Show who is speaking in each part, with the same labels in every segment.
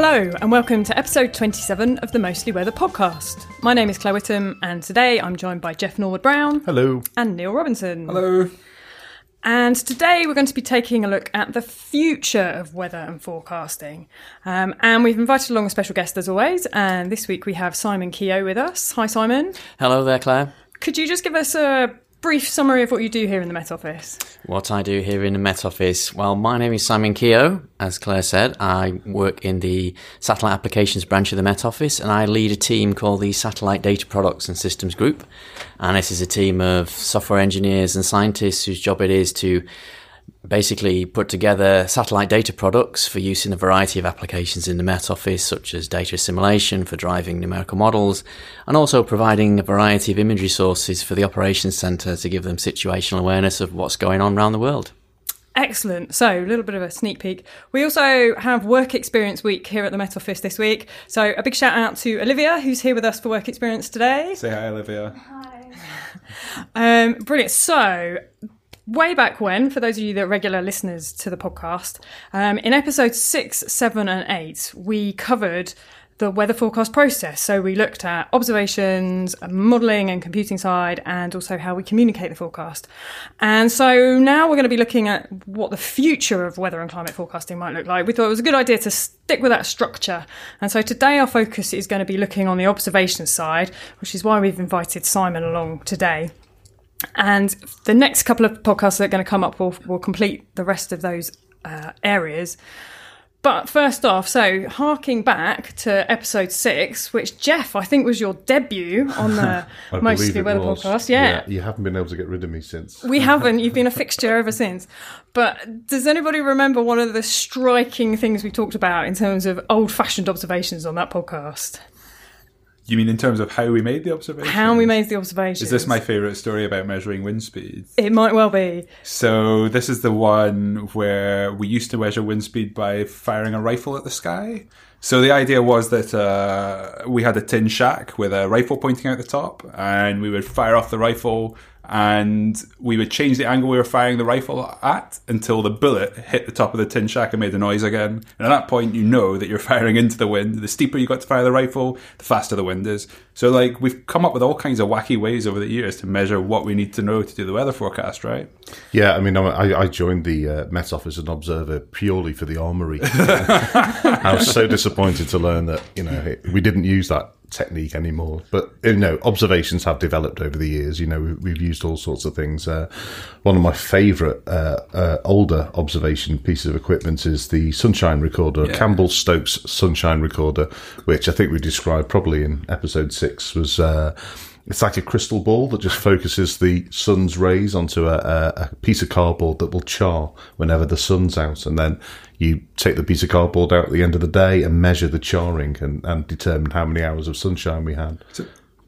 Speaker 1: Hello, and welcome to episode 27 of the Mostly Weather podcast. My name is Claire Whittam, and today I'm joined by Jeff Norwood Brown
Speaker 2: Hello.
Speaker 1: and Neil Robinson.
Speaker 3: Hello.
Speaker 1: And today we're going to be taking a look at the future of weather and forecasting. Um, and we've invited along a special guest as always. And this week we have Simon Keogh with us. Hi, Simon.
Speaker 4: Hello there, Claire.
Speaker 1: Could you just give us a brief summary of what you do here in the Met Office?
Speaker 4: What I do here in the Met Office? Well, my name is Simon Keogh. As Claire said, I work in the Satellite Applications branch of the Met Office and I lead a team called the Satellite Data Products and Systems Group. And this is a team of software engineers and scientists whose job it is to basically put together satellite data products for use in a variety of applications in the Met Office, such as data assimilation for driving numerical models, and also providing a variety of imagery sources for the operations centre to give them situational awareness of what's going on around the world.
Speaker 1: Excellent. So, a little bit of a sneak peek. We also have Work Experience Week here at the Met Office this week. So, a big shout out to Olivia, who's here with us for Work Experience today.
Speaker 3: Say hi, Olivia.
Speaker 1: Um, brilliant. So, way back when, for those of you that are regular listeners to the podcast, um, in episodes six, seven, and eight, we covered the weather forecast process. So we looked at observations, modelling and computing side, and also how we communicate the forecast. And so now we're going to be looking at what the future of weather and climate forecasting might look like. We thought it was a good idea to stick with that structure. And so today our focus is going to be looking on the observation side, which is why we've invited Simon along today. And the next couple of podcasts that are going to come up will, will complete the rest of those uh, areas. But first off, so harking back to episode six, which Jeff, I think was your debut on the
Speaker 2: believe it
Speaker 1: Weather podcast. Yeah.
Speaker 2: You haven't been able to get rid of me since.
Speaker 1: We haven't. You've been a fixture ever since. But does anybody remember one of the striking things we talked about in terms of old fashioned observations on that podcast?
Speaker 3: You mean in terms of how we made the observation?
Speaker 1: How we made the observation.
Speaker 3: Is this my favourite story about measuring wind speed?
Speaker 1: It might well be.
Speaker 3: So this is the one where we used to measure wind speed by firing a rifle at the sky. So the idea was that uh, we had a tin shack with a rifle pointing out the top, and we would fire off the rifle, and we would change the angle we were firing the rifle at until the bullet hit the top of the tin shack and made a noise again. And at that point, you know that you're firing into the wind. The steeper you got to fire the rifle, the faster the wind is. So, like, we've come up with all kinds of wacky ways over the years to measure what we need to know to do the weather forecast, right?
Speaker 2: Yeah, I mean, I, I joined the uh, Met Office as an observer purely for the armoury. I was so disappointed to learn that you know it, we didn't use that technique anymore. But you know, observations have developed over the years. You know, we, we've used all sorts of things. Uh, one of my favourite uh, uh, older observation pieces of equipment is the sunshine recorder,
Speaker 3: Yeah.
Speaker 2: Campbell Stokes sunshine recorder, which I think we described probably in episode six. Was uh, it's like a crystal ball that just focuses the sun's rays onto a, a, a piece of cardboard that will char whenever the sun's out, and then you take the piece of cardboard out at the end of the day and measure the charring and, and determine how many hours of sunshine we had.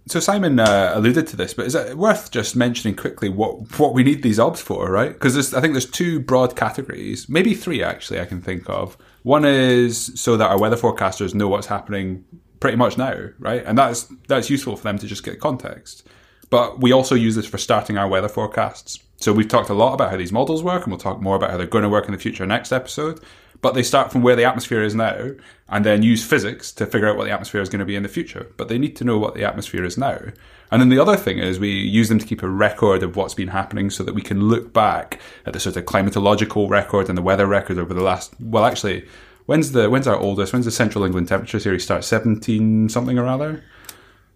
Speaker 3: So Simon uh, alluded to this, but is it worth just mentioning quickly what what we need these obs for, right? Because I think there's two broad categories, maybe three actually. I can think of. One is so that our weather forecasters know what's happening pretty much now, right? And that's that's useful for them to just get context. But we also use this for starting our weather forecasts. So we've talked a lot about how these models work, and we'll talk more about how they're going to work in the future next episode. But they start from where the atmosphere is now, and then use physics to figure out what the atmosphere is going to be in the future. But they need to know what the atmosphere is now. And then the other thing is we use them to keep a record of what's been happening so that we can look back at the sort of climatological record and the weather record over the last, well, actually, when's the, when's our oldest, when's the Central England temperature series start? 17 something or other?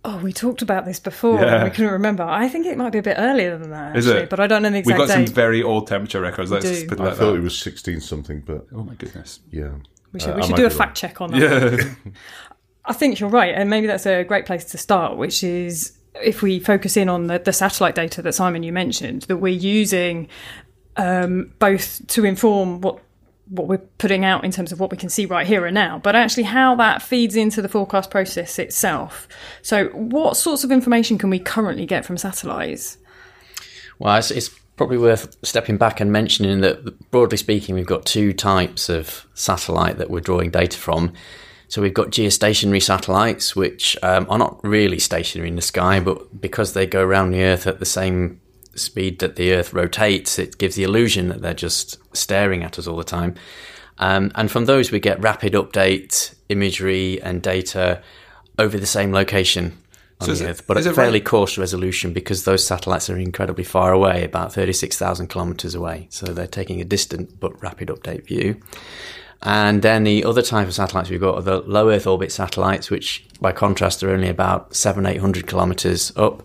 Speaker 1: Oh, we talked about this before.
Speaker 3: Yeah.
Speaker 1: and We couldn't remember. I think it might be a bit earlier than that,
Speaker 3: Is
Speaker 1: actually,
Speaker 3: it?
Speaker 1: but I don't know the exact
Speaker 3: We've
Speaker 1: exact
Speaker 3: got some very old temperature records. Let's
Speaker 1: do.
Speaker 3: put it
Speaker 2: I
Speaker 3: like
Speaker 2: thought
Speaker 3: that.
Speaker 2: it was sixteen something, but
Speaker 3: Oh my goodness.
Speaker 2: yeah,
Speaker 1: we should,
Speaker 2: Uh,
Speaker 1: we
Speaker 2: I
Speaker 1: should
Speaker 2: might
Speaker 1: do a
Speaker 2: be
Speaker 1: fact check on that.
Speaker 3: Yeah.
Speaker 1: I think you're right, and maybe that's a great place to start, which is if we focus in on the, the satellite data that Simon you mentioned, that we're using um, both to inform what what we're putting out in terms of what we can see right here and now, but actually how that feeds into the forecast process itself. So, what sorts of information can we currently get from satellites?
Speaker 4: Well, it's, it's probably worth stepping back and mentioning that, broadly speaking, we've got two types of satellite that we're drawing data from. So we've got geostationary satellites, which um, are not really stationary in the sky, but because they go around the Earth at the same speed that the Earth rotates, it gives the illusion that they're just staring at us all the time. Um, and from those, we get rapid update imagery and data over the same location on
Speaker 3: So
Speaker 4: the
Speaker 3: it-
Speaker 4: Earth, but
Speaker 3: is
Speaker 4: at
Speaker 3: it
Speaker 4: fairly
Speaker 3: right-
Speaker 4: coarse resolution because those satellites are incredibly far away, about 36,000 kilometers away. So they're taking a distant but rapid update view. And then the other type of satellites we've got are the low Earth orbit satellites, which by contrast are only about seven, eight hundred kilometers up.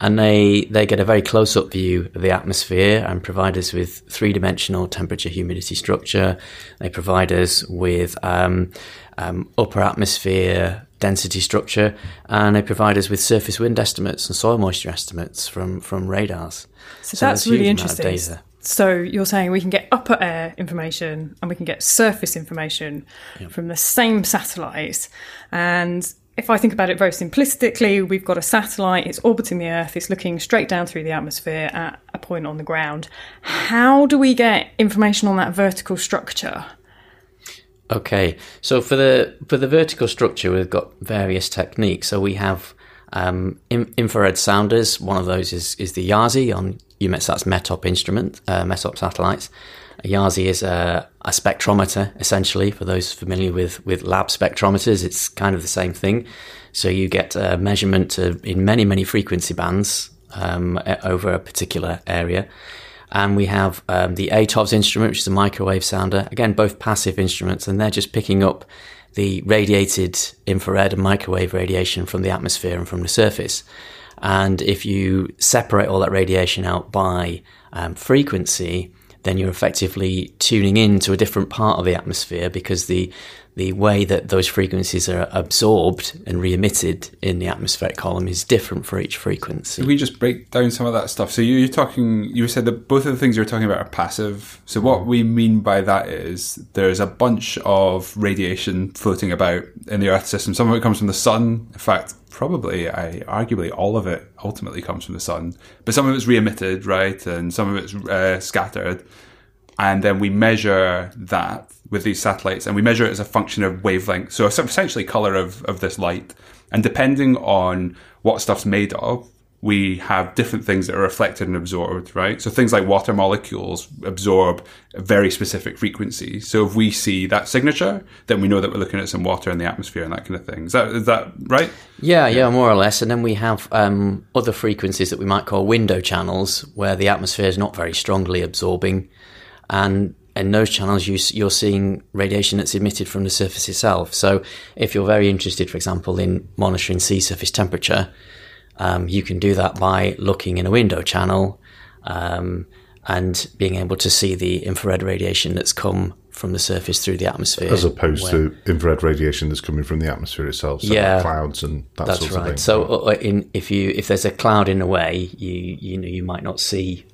Speaker 4: And they, they get a very close up view of the atmosphere and provide us with three dimensional temperature humidity structure. They provide us with um, um, upper atmosphere density structure and they provide us with surface wind estimates and soil moisture estimates from, from radars.
Speaker 1: So,
Speaker 4: So
Speaker 1: that's
Speaker 4: there's a huge
Speaker 1: really interesting. So you're saying we can get upper air information and we can get surface information from the same satellites. And if I think about it very simplistically, we've got a satellite, it's orbiting the Earth, it's looking straight down through the atmosphere at a point on the ground. How do we get information on that vertical structure?
Speaker 4: Okay, so for the for the vertical structure, we've got various techniques. So we have um, in, infrared sounders. One of those is is the IASI on EUMETSAT's METOP instrument, uh, METOP satellites. A IASI is a, a spectrometer, essentially. For those familiar with with lab spectrometers, it's kind of the same thing. So you get a measurement of, in many many frequency bands um, over a particular area. And we have um, the ATOVS instrument, which is a microwave sounder. Again, both passive instruments, and they're just picking up the radiated infrared and microwave radiation from the atmosphere and from the surface. And if you separate all that radiation out by um, frequency, then you're effectively tuning in to a different part of the atmosphere because the the way that those frequencies are absorbed and re-emitted in the atmospheric column is different for each frequency.
Speaker 3: Can we just break down some of that stuff? So you- you're talking, you said that both of the things you're talking about are passive. So what we mean by that is there's a bunch of radiation floating about in the Earth system. Some of it comes from the sun. In fact, probably, I arguably all of it ultimately comes from the sun. But some of it's re-emitted, right? And some of it's uh, scattered. And then we measure that with these satellites and we measure it as a function of wavelength. So essentially color of, of this light. And depending on what stuff's made of, we have different things that are reflected and absorbed, right? So things like water molecules absorb very specific frequency. So if we see that signature, then we know that we're looking at some water in the atmosphere and that kind of thing. Is that, is that right?
Speaker 4: Yeah, yeah, more or less. And then we have um, other frequencies that we might call window channels, where the atmosphere is not very strongly absorbing, and in those channels you, you're seeing radiation that's emitted from the surface itself. So if you're very interested, for example, in monitoring sea surface temperature, um, you can do that by looking in a window channel um, and being able to see the infrared radiation that's come from the surface through the atmosphere.
Speaker 2: as opposed
Speaker 4: where-
Speaker 2: to infrared radiation that's coming from the atmosphere itself. So
Speaker 4: Yeah.
Speaker 2: clouds and that
Speaker 4: That's
Speaker 2: sort of
Speaker 4: right.
Speaker 2: thing.
Speaker 4: So, uh, in if you if there's a cloud in the way, you you know you might not see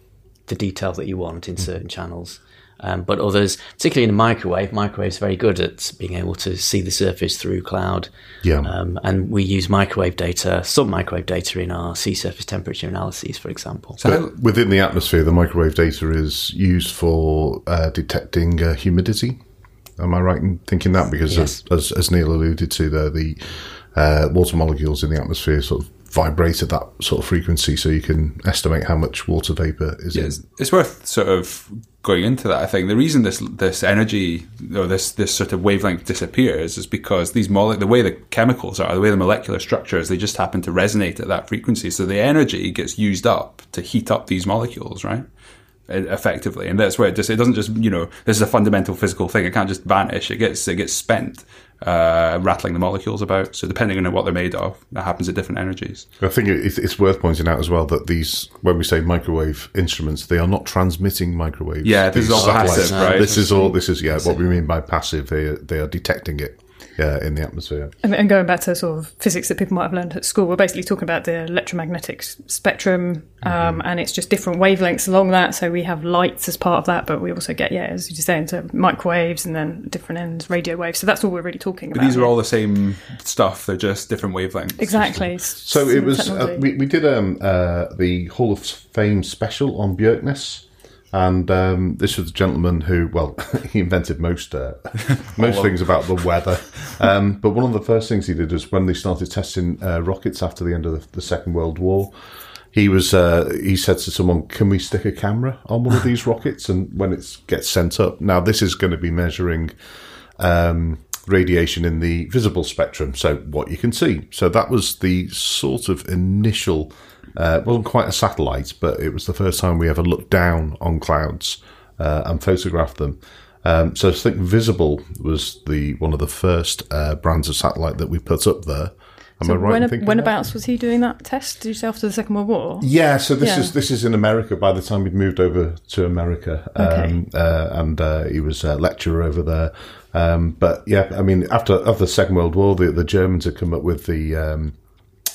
Speaker 4: the detail that you want in certain channels. Um, but others, particularly in the microwave, microwave's very good at being able to see the surface through cloud.
Speaker 2: Yeah.
Speaker 4: Um, and we use microwave data, some microwave data in our sea surface temperature analyses, for example.
Speaker 3: So
Speaker 2: But within the atmosphere, the microwave data is used for uh, detecting uh, humidity. Am I right in thinking that? Because
Speaker 4: Yes.
Speaker 2: as, as, as Neil alluded to, there, the uh, water molecules in the atmosphere sort of vibrate at that sort of frequency, so you can estimate how much water vapor is in.
Speaker 3: it's, it's worth sort of going into that. I think the reason this this energy or this this sort of wavelength disappears is because these mole- the way the chemicals are, the way the molecular structures, they just happen to resonate at that frequency. So the energy gets used up to heat up these molecules, right? Effectively, and that's where it just it doesn't just you know this is a fundamental physical thing. It can't just vanish. It gets it gets spent uh, rattling the molecules about. So depending on what they're made of, that happens at different energies.
Speaker 2: I think it- it's worth pointing out as well that these, when we say microwave instruments, they are not transmitting microwaves.
Speaker 3: Yeah, this is all passive, right?
Speaker 2: This is all. This is yeah. What we mean by passive, they are, they are detecting it. Yeah, in the atmosphere.
Speaker 1: And, and going back to sort of physics that people might have learned at school, we're basically talking about the electromagnetic spectrum, um, and it's just different wavelengths along that. So we have lights as part of that, but we also get, yeah, as you just say, into microwaves and then different ends, radio waves. So that's all we're really talking
Speaker 3: But
Speaker 1: about.
Speaker 3: these are all the same stuff. They're just different wavelengths.
Speaker 1: exactly.
Speaker 2: So it was. Uh, we, we did um, uh, the Hall of Fame special on Bjerknes, and um, this was a gentleman who, well, he invented most uh, most things about the weather. Um, but one of the first things he did was when they started testing uh, rockets after the end of the, the Second World War. He was. Uh, he said to someone, "Can we stick a camera on one of these rockets?" And when it gets sent up, now this is going to be measuring um, radiation in the visible spectrum, so what you can see. So that was the sort of initial. Uh, it wasn't quite a satellite, but it was the first time we ever looked down on clouds uh, and photographed them. Um, so I think Visible was the one of the first uh, brands of satellite that we put up there. Am I right?
Speaker 1: when,
Speaker 2: that?
Speaker 1: was he doing that test? Did you say after the Second World War?
Speaker 2: Yeah, so this
Speaker 1: Yeah.
Speaker 2: is this is in America. By the time we'd moved over to America, um, uh, and uh, he was a lecturer over there. Um, but yeah, I mean, after after the Second World War, the, the Germans had come up with the um,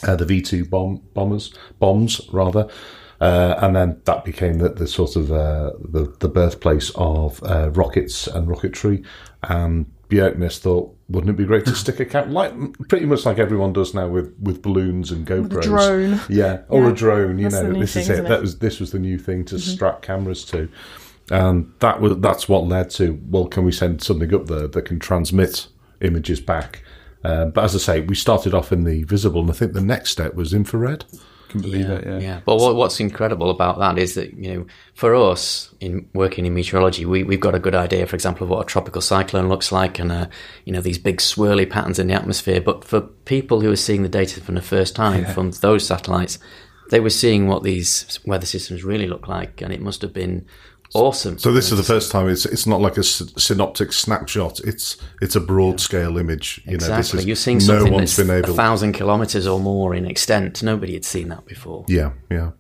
Speaker 2: uh, the V two bomb bombers bombs rather, uh, and then that became the, the sort of uh, the the birthplace of uh, rockets and rocketry. And Bjerknes thought, wouldn't it be great to stick a camera like pretty much like everyone does now with with balloons and GoPros,
Speaker 1: drone.
Speaker 2: yeah, or
Speaker 1: Yeah.
Speaker 2: a drone. You
Speaker 1: That's
Speaker 2: know, this is
Speaker 1: thing,
Speaker 2: it.
Speaker 1: isn't it?
Speaker 2: That was this was the new thing to strap cameras to, and that was that's what led to. Well, can we send something up there that can transmit images back? Uh, but as I say, we started off in the visible, and I think the next step was infrared.
Speaker 3: Can believe it. Yeah.
Speaker 4: Yeah, but what, what's incredible about that is that you know, for us in working in meteorology, we we've got a good idea, for example, of what a tropical cyclone looks like, and uh, you know these big swirly patterns in the atmosphere. But for people who are seeing the data for the first time from those satellites, they were seeing what these weather systems really look like, and it must have been awesome.
Speaker 2: So this is the first time. It's it's not like a synoptic snapshot. It's it's a broad scale image. You know, this
Speaker 4: exactly.
Speaker 2: is
Speaker 4: You're seeing
Speaker 2: no
Speaker 4: something
Speaker 2: one's
Speaker 4: that's
Speaker 2: been
Speaker 4: a
Speaker 2: able.
Speaker 4: thousand kilometers or more in extent. Nobody had seen that before.
Speaker 2: yeah, yeah.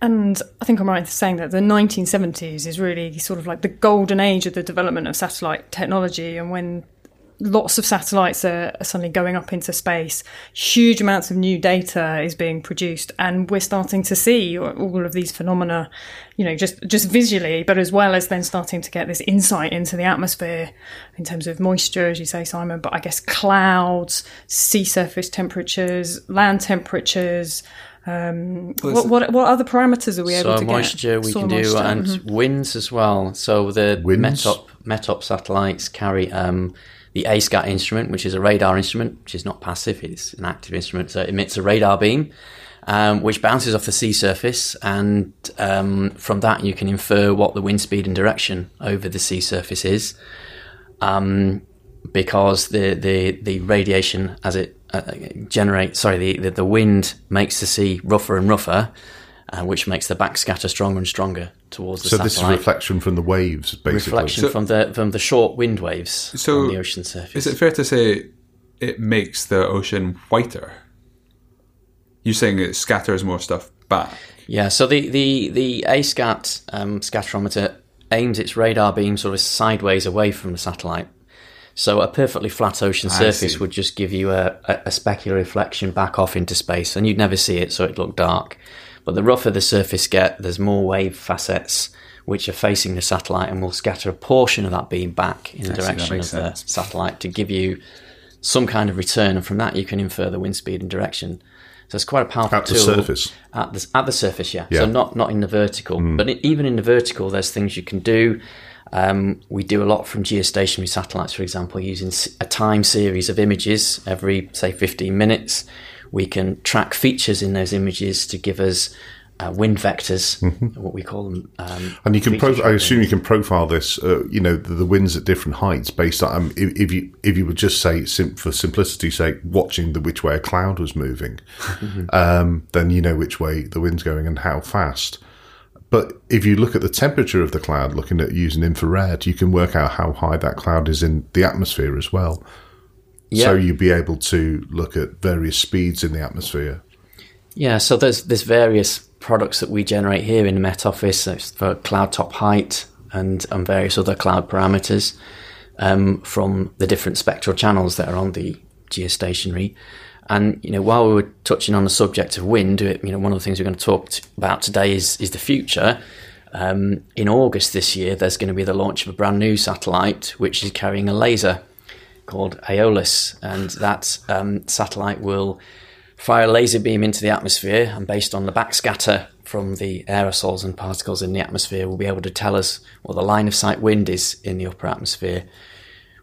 Speaker 1: And I think I'm right in saying that the 1970s is really sort of like the golden age of the development of satellite technology, and when lots of satellites are, are suddenly going up into space, huge amounts of new data is being produced, and we're starting to see all of these phenomena, you know, just just visually, but as well as then starting to get this insight into the atmosphere in terms of moisture, as you say, Simon. But I guess clouds, sea surface temperatures, land temperatures. Um, what, what what other parameters are we able to
Speaker 4: moisture
Speaker 1: get?
Speaker 4: Soil moisture we
Speaker 1: Soil
Speaker 4: can do,
Speaker 1: moisture,
Speaker 4: and
Speaker 1: mhm.
Speaker 4: winds as well. So the
Speaker 2: Winds?
Speaker 4: Metop Metop satellites carry um, the ASCAT instrument, which is a radar instrument, which is not passive; it's an active instrument. So it emits a radar beam, um, which bounces off the sea surface, and um, from that you can infer what the wind speed and direction over the sea surface is. Um, because the, the, the radiation as it uh, generates, sorry, the, the, the wind makes the sea rougher and rougher, uh, which makes the backscatter stronger and stronger towards the
Speaker 2: So this is reflection from the waves, basically.
Speaker 4: reflection from the from the short wind waves
Speaker 3: So
Speaker 4: on the ocean surface.
Speaker 3: Is it fair to say it makes the ocean whiter? You're saying it scatters more stuff back.
Speaker 4: Yeah, so the the the ASCAT um, scatterometer aims its radar beam sort of sideways away from the satellite. So a perfectly flat ocean surface would just give you a, a, a specular reflection back off into space, and you'd never see it, so it'd look dark. But the rougher the surface get, there's more wave facets which are facing the satellite, and will scatter a portion of that beam back in the
Speaker 3: I
Speaker 4: direction of
Speaker 3: makes
Speaker 4: the satellite to give you some kind of return, and from that you can infer the wind speed and direction. So it's quite a powerful
Speaker 2: At the
Speaker 4: tool.
Speaker 2: surface.
Speaker 4: At the, at the surface, yeah.
Speaker 2: Yeah.
Speaker 4: So not not in the vertical, but even in the vertical, there's things you can do. Um, we do a lot from geostationary satellites, for example, using a time series of images every, say, 15 minutes. We can track features in those images to give us uh, wind vectors, what we call them. Um,
Speaker 2: And you can, pro- I assume, you can profile this. Uh, you know, the, the winds at different heights based on um, if, if you if you would just say, sim- for simplicity's sake, watching the which way a cloud was moving, um, then you know which way the wind's going and how fast. But if you look at the temperature of the cloud, looking at using infrared, you can work out how high that cloud is in the atmosphere as well.
Speaker 4: Yeah.
Speaker 2: So you'd be able to look at various speeds in the atmosphere.
Speaker 4: Yeah, so there's there's various products that we generate here in the Met Office for cloud top height and, and various other cloud parameters um, from the different spectral channels that are on the geostationary. And you know, while we were touching on the subject of wind, you know, one of the things we're going to talk about today is is the future. Um, in August this year, there's going to be the launch of a brand new satellite which is carrying a laser called Aeolus, and that um, satellite will fire a laser beam into the atmosphere, and based on the backscatter from the aerosols and particles in the atmosphere, will be able to tell us what the line of sight wind is in the upper atmosphere.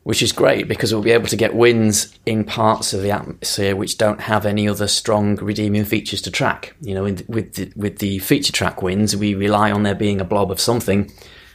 Speaker 4: Which is great because we'll be able to get winds in parts of the atmosphere which don't have any other strong redeeming features to track. You know, with the, with the feature track winds, we rely on there being a blob of something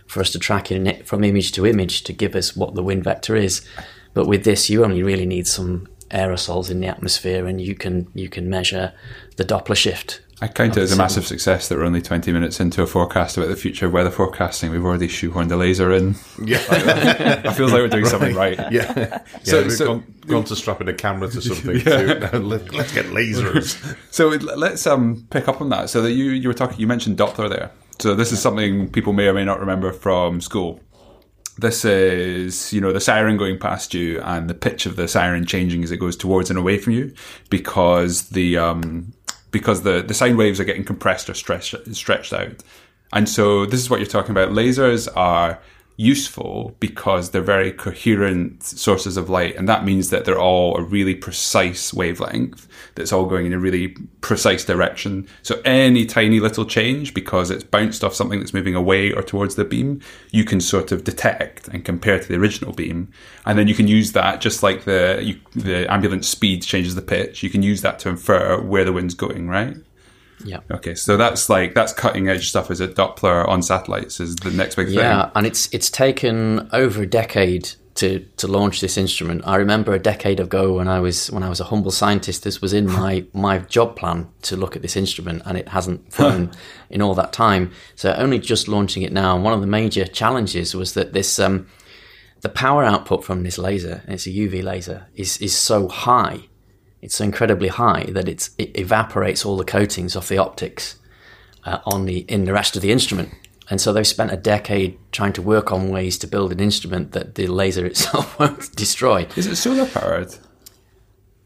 Speaker 4: for us to track in it from image to image to give us what the wind vector is. But with this, you only really need some aerosols in the atmosphere, and you can you can measure the Doppler shift.
Speaker 3: I count it as a massive success that we're only 20 minutes into a forecast about the future of weather forecasting. We've already shoehorned a laser in.
Speaker 2: Yeah,
Speaker 3: It feels like we're doing something right.
Speaker 2: yeah. yeah
Speaker 3: So-
Speaker 2: we've
Speaker 3: so-
Speaker 2: gone, gone to strapping a camera to something. to, no, let, us get lasers.
Speaker 3: So let's um, pick up on that. So that you you were talking, you mentioned Doppler there. So this is something people may or may not remember from school. This is you know the siren going past you and the pitch of the siren changing as it goes towards and away from you because the um, because the the sound waves are getting compressed or stretched stretched out. And so this is what you're talking about. Lasers are useful because they're very coherent sources of light, and that means that they're all a really precise wavelength that's all going in a really precise direction. So any tiny little change, because it's bounced off something that's moving away or towards the beam, you can sort of detect and compare to the original beam, and then you can use that just like the you, the ambulance speed changes the pitch. You can use that to infer where the wind's going, right?
Speaker 4: Yeah.
Speaker 3: Okay, so that's like that's cutting edge stuff. Is a Doppler on satellites? Is the next big thing?
Speaker 4: Yeah, and it's it's taken over a decade to to launch this instrument. I remember a decade ago when I was when I was a humble scientist, this was in my my job plan to look at this instrument, and it hasn't flown in all that time. So only just launching it now. And one of the major challenges was that this um, the power output from this laser, and it's a UV laser, is is so high. It's so incredibly high that it's, it evaporates all the coatings off the optics uh, on the in the rest of the instrument. And so they've spent a decade trying to work on ways to build an instrument that the laser itself won't destroy.
Speaker 3: Is it solar powered?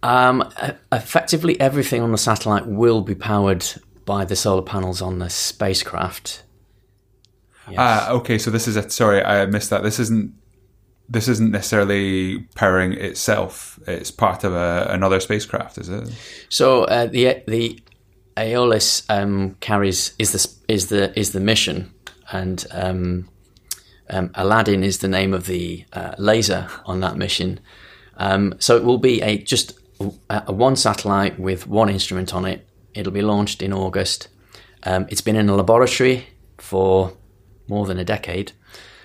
Speaker 4: Um, effectively, everything on the satellite will be powered by the solar panels on the spacecraft.
Speaker 3: Ah, okay. So this is a sorry, I missed that. This isn't this isn't necessarily powering itself. It's part of a, another spacecraft, is it?
Speaker 4: So uh, the the Aeolus um, carries is the is the is the mission, and um, um, ALADIN is the name of the uh, laser on that mission. Um, so it will be a just a, a one satellite with one instrument on it. It'll be launched in August. Um, it's been in a laboratory for more than a decade.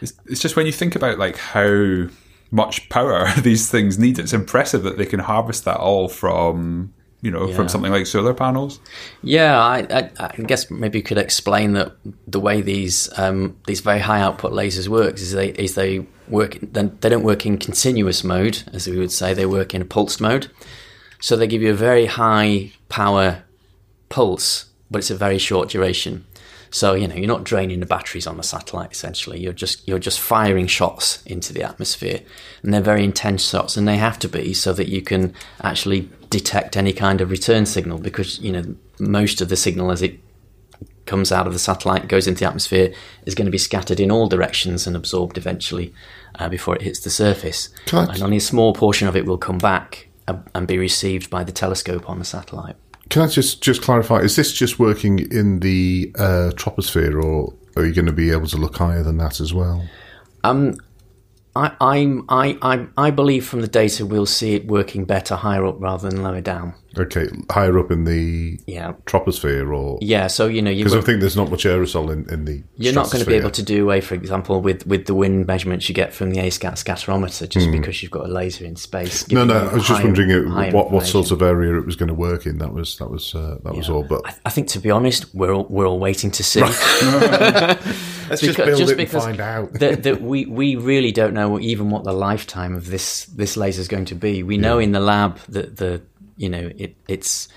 Speaker 3: It's, it's just when you think about like how much power these things need, it's impressive that they can harvest that all from you know from something like solar panels.
Speaker 4: Yeah, I, I, I guess maybe you could explain that the way these um, these very high output lasers works is they is they work then they don't work in continuous mode as we would say they work in a pulsed mode, so they give you a very high power pulse, but it's a very short duration. So you know you're not draining the batteries on the satellite. Essentially, you're just you're just firing shots into the atmosphere, and they're very intense shots, and they have to be so that you can actually detect any kind of return signal because you know most of the signal as it comes out of the satellite goes into the atmosphere is going to be scattered in all directions and absorbed eventually uh, before it hits the surface, and only a small portion of it will come back and, and be received by the telescope on the satellite.
Speaker 2: Can I just just clarify? Is this just working in the uh, troposphere, or are you going to be able to look higher than that as well?
Speaker 4: Um, I, I'm, I, I, I believe from the data we'll see it working better higher up rather than lower down.
Speaker 2: Okay, higher up in the
Speaker 4: Yeah,
Speaker 2: troposphere, or
Speaker 4: yeah. So you know you
Speaker 2: because I think there's not much aerosol in, in the.
Speaker 4: You're not going to be able to do away, for example, with, with the wind measurements you get from the ASCAT scatterometer just because you've got a laser in space.
Speaker 2: No, no. I was just wondering uh,
Speaker 4: higher
Speaker 2: what what sort of area it was going to work in. That was that was uh, that was all. But
Speaker 4: I, I think, to be honest, we're all, we're all waiting to see.
Speaker 2: let's just
Speaker 4: Because-
Speaker 2: build
Speaker 4: just
Speaker 2: it and find out.
Speaker 4: that, that we, we really don't know even what the lifetime of this this laser is going to be. We know in the lab that the you know it, it's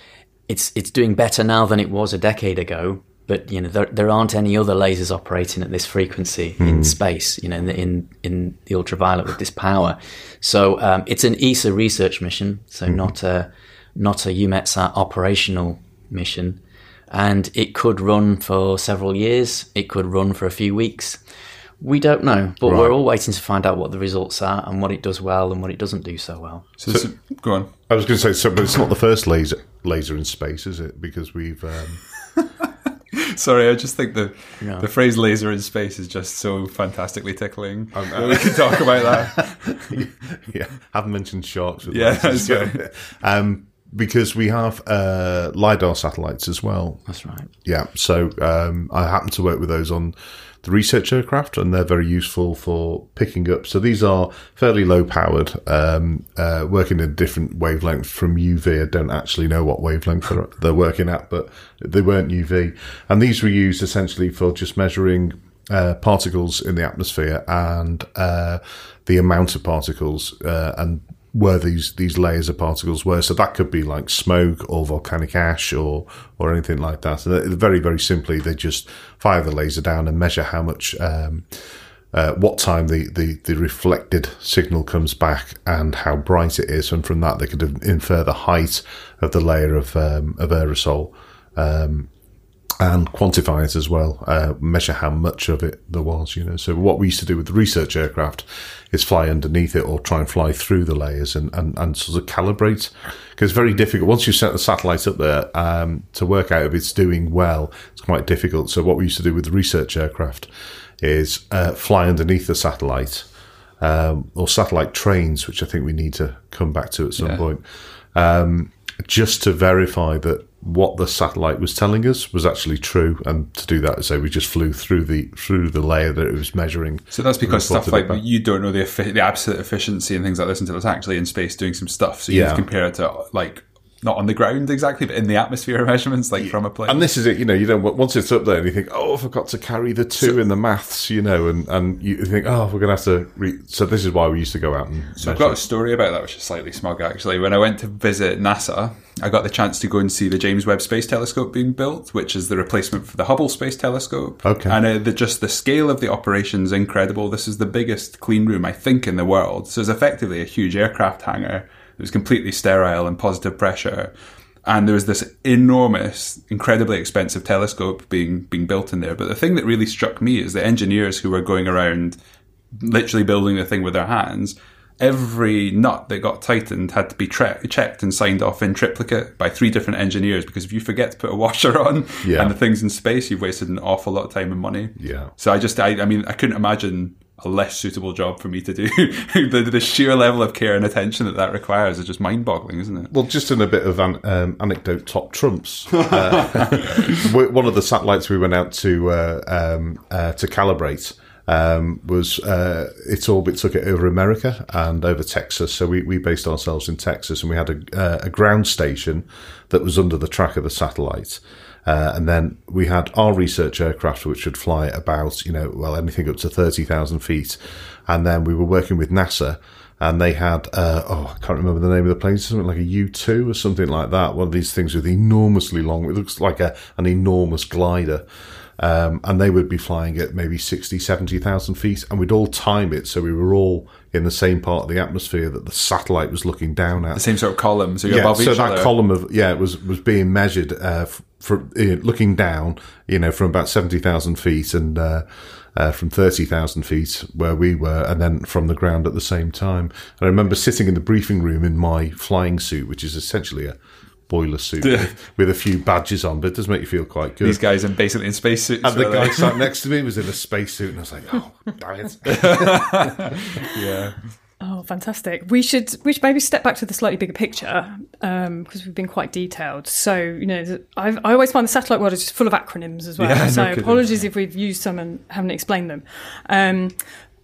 Speaker 4: it's it's doing better now than it was a decade ago. But you know there, there aren't any other lasers operating at this frequency in space. You know in the, in in the ultraviolet with this power. So um, it's an ESA research mission, so not a not a EUMETSAT operational mission and it could run for several years. It could run for a few weeks. We don't know, but
Speaker 2: Right.
Speaker 4: we're all waiting to find out what the results are and what it does well and what it doesn't do so well.
Speaker 3: So, this- go on.
Speaker 2: I was going to say, so, but it's not the first laser laser in space, is it? Because we've um,
Speaker 3: Sorry, I just think the
Speaker 4: Yeah.
Speaker 3: the phrase "laser in space" is just so fantastically tickling. we can talk about that.
Speaker 2: yeah, haven't mentioned sharks. With
Speaker 3: Yeah,
Speaker 2: lasers.
Speaker 3: that's right.
Speaker 2: um, because we have uh, lidar satellites as well.
Speaker 4: That's right.
Speaker 2: Yeah, so um, I happen to work with those on the research aircraft, and they're very useful for picking up. So these are fairly low powered, um, uh, working in different wavelengths from UV. I don't actually know what wavelength they're, they're working at, but they weren't UV. And these were used essentially for just measuring uh, particles in the atmosphere and uh, the amount of particles uh, and where these these layers of particles were. So that could be like smoke or volcanic ash or or anything like that. And very very simply, they just fire the laser down and measure how much. Um, uh, what time the, the, the reflected signal comes back and how bright it is, and from that they could infer the height of the layer of um, of aerosol. Um, and quantify it as well, uh, measure how much of it there was, you know. So what we used to do with the research aircraft is fly underneath it or try and fly through the layers and, and, and sort of calibrate. Because it's very difficult. Once you set the satellite up there, um, to work out if it's doing well, it's quite difficult. So what we used to do with the research aircraft is uh, fly underneath the satellite, um, or satellite trains, which I think we need to come back to at some yeah. point, um, just to verify that what the satellite was telling us was actually true, and to do that, so we just flew through the through the layer that it was measuring.
Speaker 3: So that's because stuff like you don't know the the absolute efficiency and things like this until it's actually in space doing some stuff. So you yeah. compare it to like not on the ground exactly, but in the atmosphere measurements, like from a plane.
Speaker 2: And this is it, you know, you don't once it's up there, and you think, oh, I forgot to carry the two so, in the maths, you know, and and you think, oh, we're going to have to. Re-. So this is why we used to go out and.
Speaker 3: So I've got a story about that, which is slightly smug actually. When I went to visit NASA, I got the chance to go and see the James Webb Space Telescope being built, which is the replacement for the Hubble Space Telescope.
Speaker 2: Okay.
Speaker 3: And uh, the, just the scale of the operation is incredible. This is the biggest clean room, I think, in the world. So it's effectively a huge aircraft hangar. It was completely sterile and positive pressure and there was this enormous, incredibly expensive telescope being being built in there. But the thing that really struck me is the engineers who were going around, literally building the thing with their hands. Every nut that got tightened had to be tre- checked and signed off in triplicate by three different engineers. Because if you forget to put a washer on yeah. and the thing's in space, you've wasted an awful lot of time and money.
Speaker 2: Yeah.
Speaker 3: So I just, I, I mean, I couldn't imagine a less suitable job for me to do. the, the, sheer level of care and attention that that requires is just mind boggling, isn't it?
Speaker 2: Well, just in a bit of an um, anecdote, top trumps. Uh, one of the satellites we went out to uh, um, uh, to calibrate. Um, was its orbit took it over America and over Texas. So we, we based ourselves in Texas, and we had a, uh, a ground station that was under the track of the satellite. Uh, and then we had our research aircraft, which would fly about, you know, well, anything up to 30,000 feet. And then we were working with NASA and they had, uh, oh, I can't remember the name of the plane, something like a U2 or something like that. One of these things with enormously long, it looks like a, an enormous glider. Um, and they would be flying at maybe 60, 70,000 feet, and we'd all time it so we were all in the same part of the atmosphere that the satellite was looking down at.
Speaker 3: The same sort of column, so you're yeah, above
Speaker 2: so that
Speaker 3: other.
Speaker 2: column of yeah, it was was being measured uh, from uh, looking down, you know, from about seventy thousand feet and. Uh, uh, from 30,000 feet where we were and then from the ground at the same time. And I remember sitting in the briefing room in my flying suit, which is essentially a boiler suit with, with, a few badges on, but it does make you feel quite good.
Speaker 3: These guys are basically in spacesuits.
Speaker 2: And the guy sat next to me was in a spacesuit, and I was like, "Oh, damn it!"
Speaker 3: yeah.
Speaker 1: Oh, fantastic! We should we should maybe step back to the slightly bigger picture because um, we've been quite detailed. So you know, I've, i always find the satellite world is just full of acronyms as well. Yeah, so no apologies if we've used some and haven't explained them. Um,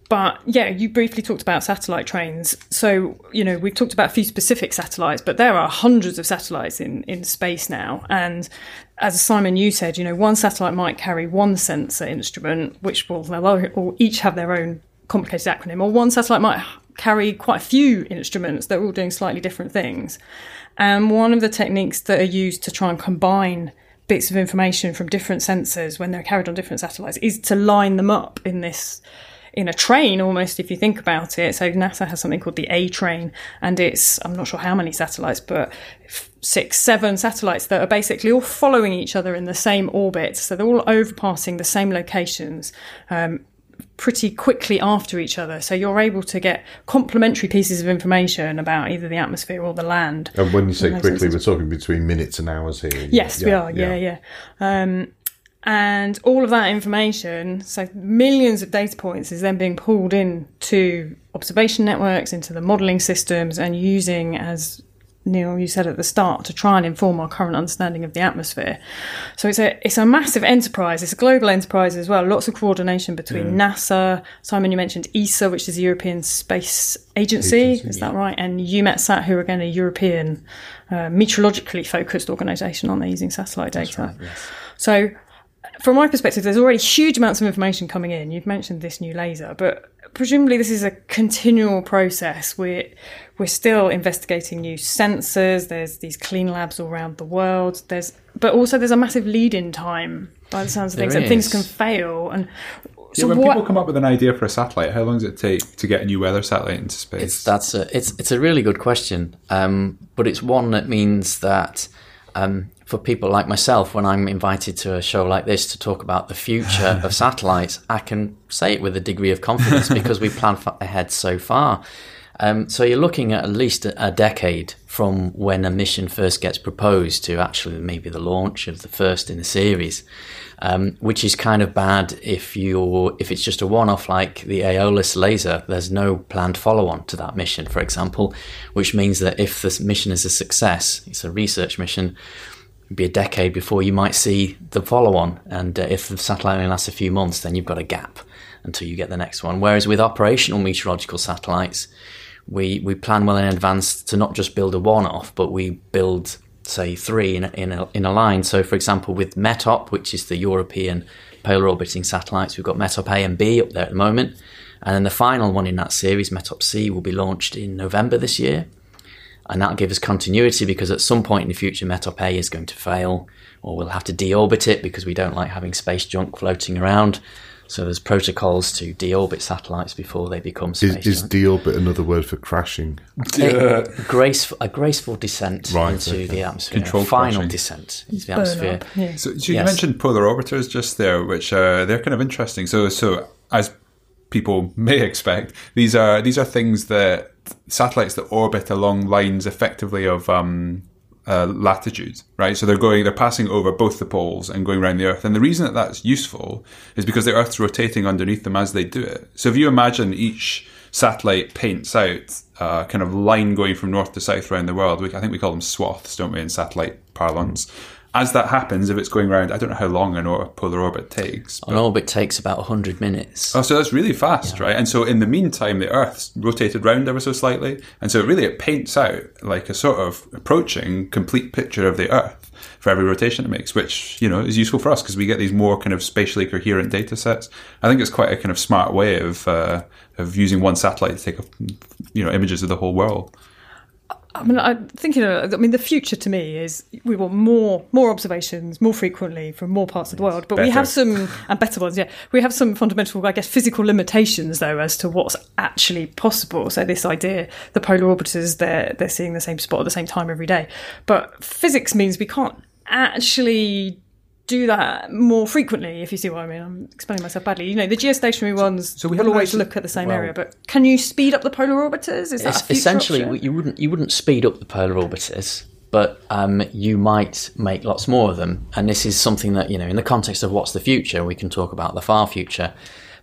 Speaker 1: but yeah, you briefly talked about satellite trains. So, you know, we've talked about a few specific satellites, but there are hundreds of satellites in, in space now. And as Simon, you said, you know, one satellite might carry one sensor instrument, which will they'll each have their own complicated acronym, or one satellite might carry quite a few instruments that are all doing slightly different things. And one of the techniques that are used to try and combine bits of information from different sensors when they're carried on different satellites is to line them up in this in a train almost if you think about it. So NASA has something called the A train, and it's I'm not sure how many satellites, but six, seven satellites that are basically all following each other in the same orbit. So they're all overpassing the same locations. Um, pretty quickly after each other. So you're able to get complementary pieces of information about either the atmosphere or the land.
Speaker 2: And when you say quickly, we're talking between minutes and hours here.
Speaker 1: Yes, yeah, we are. Yeah, yeah. yeah. Um, and all of that information, so millions of data points, is then being pulled in to observation networks, into the modelling systems, and using as Neil, you said at the start, to try and inform our current understanding of the atmosphere. So it's a it's a massive enterprise. It's a global enterprise as well. Lots of coordination between NASA, Simon, you mentioned ESA, which is the European Space Agency, is that right? And EUMETSAT, who are again a European uh, meteorologically focused organisation, aren't they, using satellite data? So from my perspective, there's already huge amounts of information coming in. You've mentioned this new laser, but presumably this is a continual process. We're we're still investigating new sensors. There's these clean labs all around the world. There's but also there's a massive lead-in time by the sounds of
Speaker 4: There
Speaker 1: things, and things can fail. And
Speaker 3: Yeah,
Speaker 1: so
Speaker 3: when
Speaker 1: what?
Speaker 3: people come up with an idea for a satellite, how long does it take to get a new weather satellite into space?
Speaker 4: It's that's a it's it's a really good question, um, but it's one that means that um, for people like myself, when I'm invited to a show like this to talk about the future of satellites, I can say it with a degree of confidence because we plan ahead so far. Um, so you're looking at at least a, decade from when a mission first gets proposed to actually maybe the launch of the first in the series, um, which is kind of bad if you're if it's just a one-off like the Aeolus laser. There's no planned follow-on to that mission, for example, which means that if this mission is a success, it's a research mission. Be a decade before you might see the follow-on, and uh, if the satellite only lasts a few months, then you've got a gap until you get the next one. Whereas with operational meteorological satellites, we we plan well in advance to not just build a one-off, but we build say three in in a, in a line. So, for example, with METOP, which is the European polar orbiting satellites, we've got METOP A and B up there at the moment, and then the final one in that series, METOP C, will be launched in November this year, and that'll give us continuity because at some point in the future, METOP A is going to fail, or we'll have to deorbit it because we don't like having space junk floating around. So there's protocols to deorbit satellites before they become space
Speaker 2: Is, is
Speaker 4: junk.
Speaker 2: deorbit another word for crashing?
Speaker 4: A graceful, a graceful descent
Speaker 2: Right,
Speaker 4: into
Speaker 2: okay.
Speaker 4: the atmosphere.
Speaker 3: Controlled
Speaker 4: final
Speaker 3: crashing.
Speaker 4: descent into the atmosphere.
Speaker 1: up, yeah.
Speaker 3: So, so you
Speaker 4: Yes.
Speaker 3: mentioned polar orbiters just there, which uh, they're kind of interesting. So, so as people may expect, these are these are things that satellites that orbit along lines effectively of um, uh, latitude, right? So they're going, they're passing over both the poles and going around the Earth. And the reason that that's useful is because the Earth's rotating underneath them as they do it. So if you imagine each satellite paints out a kind of line going from north to south around the world, we, I think we call them swaths, don't we, in satellite parlance. As that happens, if it's going around, I don't know how long an or- polar orbit takes.
Speaker 4: An orbit takes about 100 minutes.
Speaker 3: Oh, so that's really fast, right? And so in the meantime, the Earth's rotated round ever so slightly, and so really it paints out like a sort of approaching complete picture of the Earth for every rotation it makes, which you know is useful for us because we get these more kind of spatially coherent data sets. I think it's quite a kind of smart way of uh, of using one satellite to take you know images of the whole world.
Speaker 1: I mean, I'm thinking. I mean, the future to me is we want more more observations more frequently from more parts of the world. But we have some and better ones. Yeah, we have some fundamental, I guess, physical limitations though as to what's actually possible. So this idea, the polar orbiters, they're they're seeing the same spot at the same time every day. But physics means we can't actually do that more frequently, if you see what I mean. I'm explaining myself badly. You know, the geostationary ones
Speaker 3: so we haven't
Speaker 1: always look at the same
Speaker 3: well-
Speaker 1: area, but can you speed up the polar orbiters? Is that
Speaker 4: essentially,
Speaker 1: option?
Speaker 4: you wouldn't you wouldn't speed up the polar orbiters, but um, you might make lots more of them. And this is something that you know, in the context of what's the future, we can talk about the far future.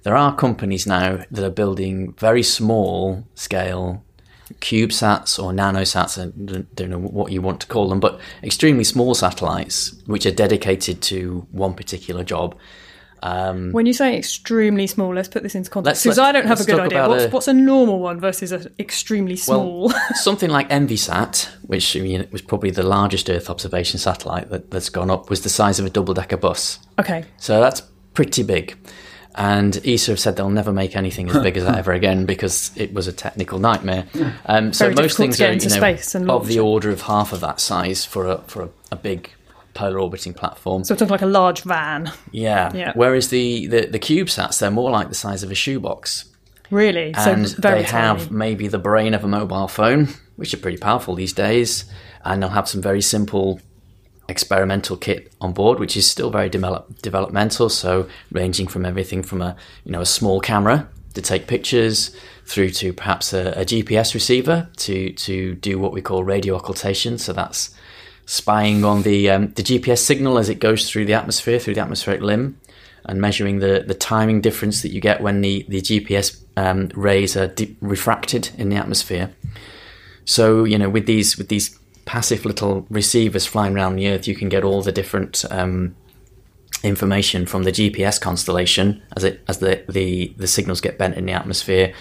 Speaker 4: There are companies now that are building very small scale CubeSats or nanosats, I don't- know what you want to call them, but extremely small satellites which are dedicated to one particular job. Um,
Speaker 1: When you say extremely small, let's put this into context because I don't have a good idea. What's,
Speaker 4: a-
Speaker 1: what's a normal one versus an extremely small?
Speaker 4: Well, something like Envisat, which I mean, was probably the largest Earth observation satellite that, that's gone up, was the size of a double decker bus.
Speaker 1: okay,
Speaker 4: So that's pretty big. And ESA have said they'll never make anything as big as that ever again because it was a technical nightmare. Um, so
Speaker 1: Very
Speaker 4: most things are
Speaker 1: into
Speaker 4: you know,
Speaker 1: space and
Speaker 4: of the order of half of that size for a for a, a big polar orbiting platform.
Speaker 1: so we're talking like a large van,
Speaker 4: yeah.
Speaker 1: Yeah.
Speaker 4: Whereas the, the the CubeSats, they're more like the size of a shoebox
Speaker 1: really.
Speaker 4: and
Speaker 1: so very
Speaker 4: they have
Speaker 1: tiny.
Speaker 4: maybe the brain of a mobile phone, which are pretty powerful these days, and they'll have some very simple experimental kit on board, which is still very develop- developmental. So ranging from everything from a you know a small camera to take pictures through to perhaps a, a GPS receiver to to do what we call radio occultation. So that's spying on the um, the GPS signal as it goes through the atmosphere through the atmospheric limb and measuring the, the timing difference that you get when the, the GPS um, rays are de- refracted in the atmosphere. So you know, with these with these passive little receivers flying around the Earth. You can get all the different um, information from the GPS constellation as it as the, the, the signals get bent in the atmosphere.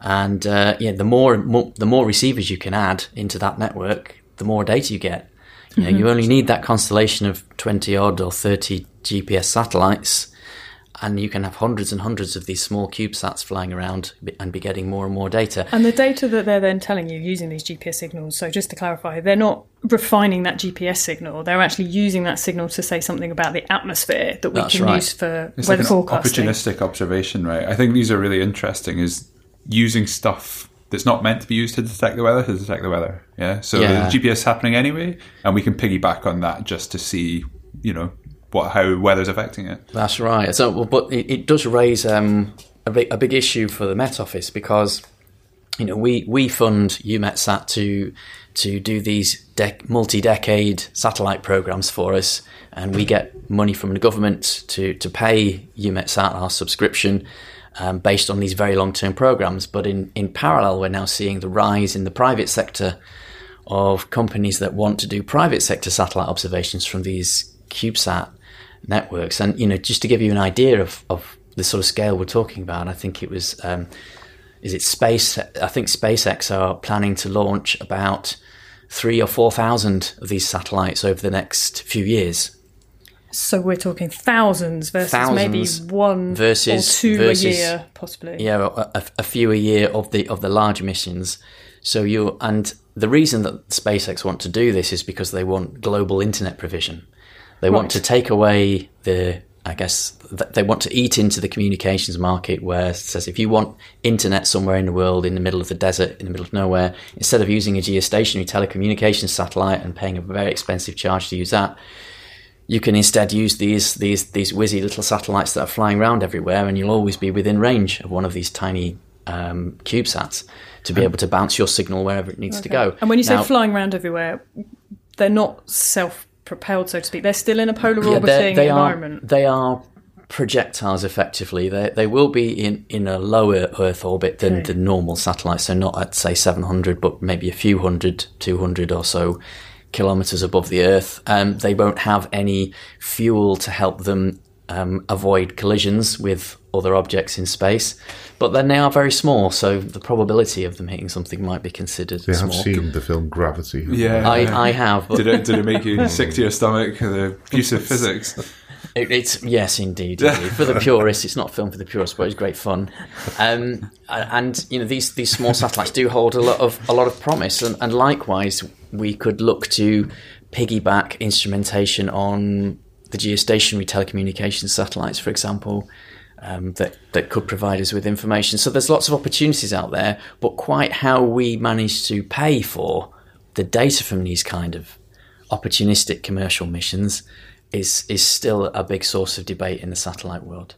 Speaker 4: And uh, yeah, the more, more the more receivers you can add into that network, the more data you get. You know, you only need that constellation of twenty odd or thirty GPS satellites, and you can have hundreds and hundreds of these small CubeSats flying around and be getting more and more data.
Speaker 1: And the data that they're then telling you using these GPS signals, so just to clarify, they're not refining that GPS signal. They're actually using that signal to say something about the atmosphere that we
Speaker 4: That's
Speaker 1: can
Speaker 4: right.
Speaker 1: use for
Speaker 3: It's
Speaker 1: weather
Speaker 3: like an
Speaker 1: forecasting.
Speaker 3: opportunistic observation, right? I think these are really interesting. Is using stuff that's not meant to be used to detect the weather to detect the weather. Yeah. So
Speaker 4: Yeah.
Speaker 3: the GPS is happening anyway, and we can piggyback on that just to see, you know, what how weather's affecting it.
Speaker 4: That's right. So, but it, it does raise um, a big a big issue for the Met Office because you know we we fund EUMETSAT to to do these dec- multi-decade satellite programs for us, and we get money from the government to to pay EUMETSAT our subscription. Um, based on these very long-term programs, but in, in parallel, we're now seeing the rise in the private sector of companies that want to do private sector satellite observations from these CubeSat networks. And you know, just to give you an idea of, of the sort of scale we're talking about, I think it was um, is it space? I think SpaceX are planning to launch about three or four thousand of these satellites over the next few years.
Speaker 1: So we're talking thousands versus
Speaker 4: Thousands
Speaker 1: maybe one
Speaker 4: versus-
Speaker 1: or two
Speaker 4: versus-
Speaker 1: a year, possibly.
Speaker 4: Yeah, a, a, a few a year of the of the large missions. So you and the reason that SpaceX want to do this is because they want global internet provision. They want to take away the, I guess, th- they want to eat into the communications market where it says if you want internet somewhere in the world, in the middle of the desert, in the middle of nowhere, instead of using a geostationary telecommunications satellite and paying a very expensive charge to use that, you can instead use these these these whizzy little satellites that are flying around everywhere, and you'll always be within range of one of these tiny um, CubeSats to be able to bounce your signal wherever it needs to go.
Speaker 1: And when you say flying around everywhere, they're not self-propelled, so to speak. They're still in a polar
Speaker 4: Yeah,
Speaker 1: orbiting
Speaker 4: they are
Speaker 1: environment.
Speaker 4: they are projectiles effectively. They they will be in, in a lower Earth orbit than
Speaker 1: Okay.
Speaker 4: the normal satellites, so not at say 700, but maybe a few hundred, 200 or so kilometers above the Earth. Um, they won't have any fuel to help them um, avoid collisions with other objects in space. But then they are very small, so the probability of them hitting something might be considered
Speaker 2: They have
Speaker 4: small.
Speaker 2: seen the film Gravity.
Speaker 3: Yeah.
Speaker 4: I, I have, but
Speaker 3: Did it did it make you sick to your stomach? The abuse of physics.
Speaker 4: It, it's yes, indeed, indeed. For the purists, it's not a film for the purists, but it's great fun. Um, and you know, these these small satellites do hold a lot of a lot of promise, and, and likewise, we could look to piggyback instrumentation on the geostationary telecommunications satellites, for example. Um, that that could provide us with information. So there's lots of opportunities out there, but quite how we manage to pay for the data from these kind of opportunistic commercial missions is is still a big source of debate in the satellite world.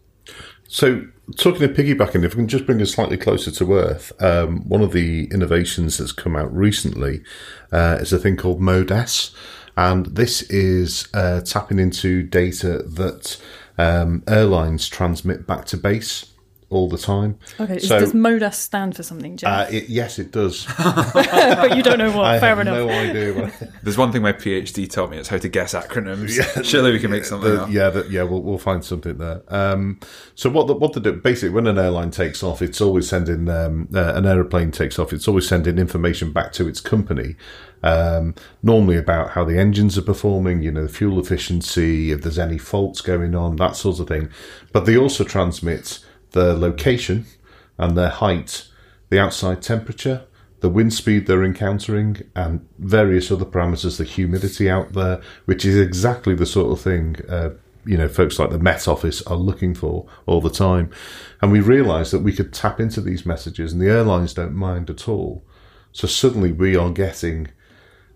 Speaker 2: So, talking of piggybacking, if we can just bring us slightly closer to Earth, um, one of the innovations that's come out recently uh, is a thing called Mode S. And this is uh, tapping into data that um, airlines transmit back to base all the time.
Speaker 1: Okay,
Speaker 2: so,
Speaker 1: does Mode S stand for something, Jeff?
Speaker 2: uh, it, yes, it does.
Speaker 1: but you don't know what.
Speaker 2: I
Speaker 1: Fair
Speaker 2: have
Speaker 1: enough.
Speaker 2: no idea. What,
Speaker 3: There's one thing my PhD taught me: it's how to guess acronyms. Surely we can make something
Speaker 2: The-
Speaker 3: up.
Speaker 2: yeah, that, yeah, we'll, we'll find something there. Um, so what the, what they do basically when an airline takes off, it's always sending um, uh, an aeroplane takes off. It's always sending information back to its company, um, normally about how the engines are performing, you know, fuel efficiency, if there's any faults going on, that sort of thing. But they also transmit the location and their height, the outside temperature, the wind speed they're encountering, and various other parameters, the humidity out there, which is exactly the sort of thing uh, you know folks like the Met Office are looking for all the time. And we realised that we could tap into these messages, and the airlines don't mind at all. So suddenly we are getting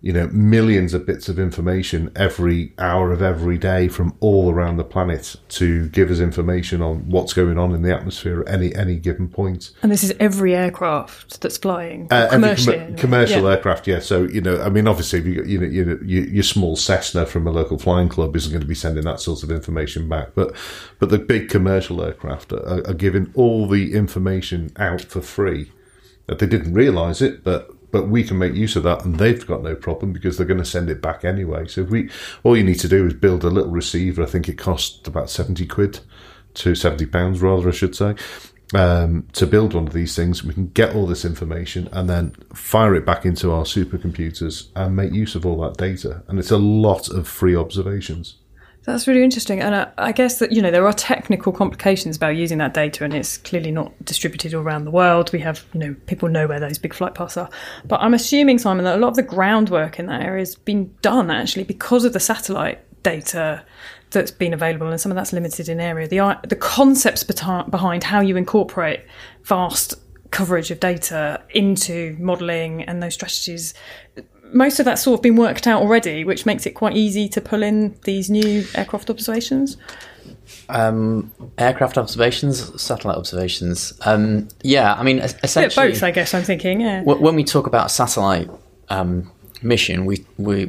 Speaker 2: you know, millions of bits of information every hour of every day from all around the planet to give us information on what's going on in the atmosphere at any any given point.
Speaker 1: And this is every aircraft that's flying,
Speaker 2: Uh,
Speaker 1: commercially.
Speaker 2: commer- commercial
Speaker 1: Yeah.
Speaker 2: aircraft, yeah. So you know, I mean, obviously, if you, you know, you know, your, your small Cessna from a local flying club isn't going to be sending that sort of information back, but but the big commercial aircraft are, are giving all the information out for free. That they didn't realise it, but but we can make use of that, and they've got no problem because they're going to send it back anyway. So if we, all you need to do is build a little receiver. I think it costs about seventy quid to seventy pounds, rather, I should say, um, to build one of these things. We can get all this information and then fire it back into our supercomputers and make use of all that data. And it's a lot of free observations.
Speaker 1: That's really interesting, and I, I, guess that you know there are technical complications about using that data, and it's clearly not distributed all around the world. We have you know people know where those big flight paths are, but I'm assuming Simon that a lot of the groundwork in that area has been done actually because of the satellite data that's been available, and some of that's limited in area. The the concepts behind how you incorporate vast coverage of data into modelling and those strategies most of that's sort of been worked out already, which makes it quite easy to pull in these new aircraft observations.
Speaker 4: Um, aircraft observations, satellite observations. Um, yeah, I mean, essentially,
Speaker 1: both. I guess I'm thinking. Yeah.
Speaker 4: When we talk about a satellite um, mission, we we